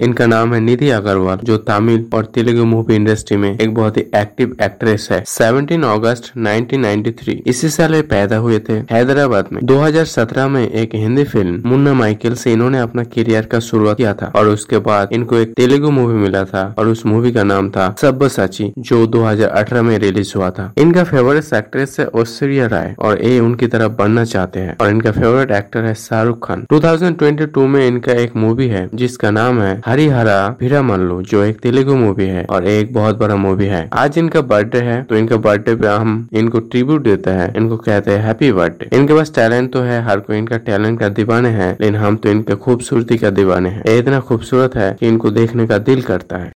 इनका नाम है निधि अग्रवाल, जो तमिल और तेलुगु मूवी इंडस्ट्री में एक बहुत ही एक्टिव एक्ट्रेस है। 17 अगस्त 1993 इसी साल वे पैदा हुए थे। हैदराबाद में 2017 में एक हिंदी फ़िल्म मुन्ना माइकल से इन्होंने अपना करियर का शुरुआत किया था और उसके बाद इनको एक तेलुगु मूवी मिला था और उस मूवी का नाम था सब साची, जो 2018 में रिलीज़ हुआ था। इनका फेवरेट एक्ट्रेस है ऐश्वर्या राय और ये उनकी तरफ़ बनना चाहते हैं। और इनका फेवरेट एक्टर है शाहरुख खान। 2022 में इनका एक मूवी है, जिसका नाम है हरिहरा भिरा मल्लू जो एक तेलुगु मूवी है और एक बहुत बड़ा मूवी है। आज इनका बर्थडे है तो इनका बर्थडे पे हम इनको ट्रिब्यूट देते हैं। इनको कहते हैं हैप्पी बर्थडे इनके पास टैलेंट तो है, हर कोई इनका टैलेंट का दीवाने हैं, लेकिन हम तो इनके खूबसूरती का दीवाने हैं। इतना खूबसूरत है की इनको देखने का दिल करता है।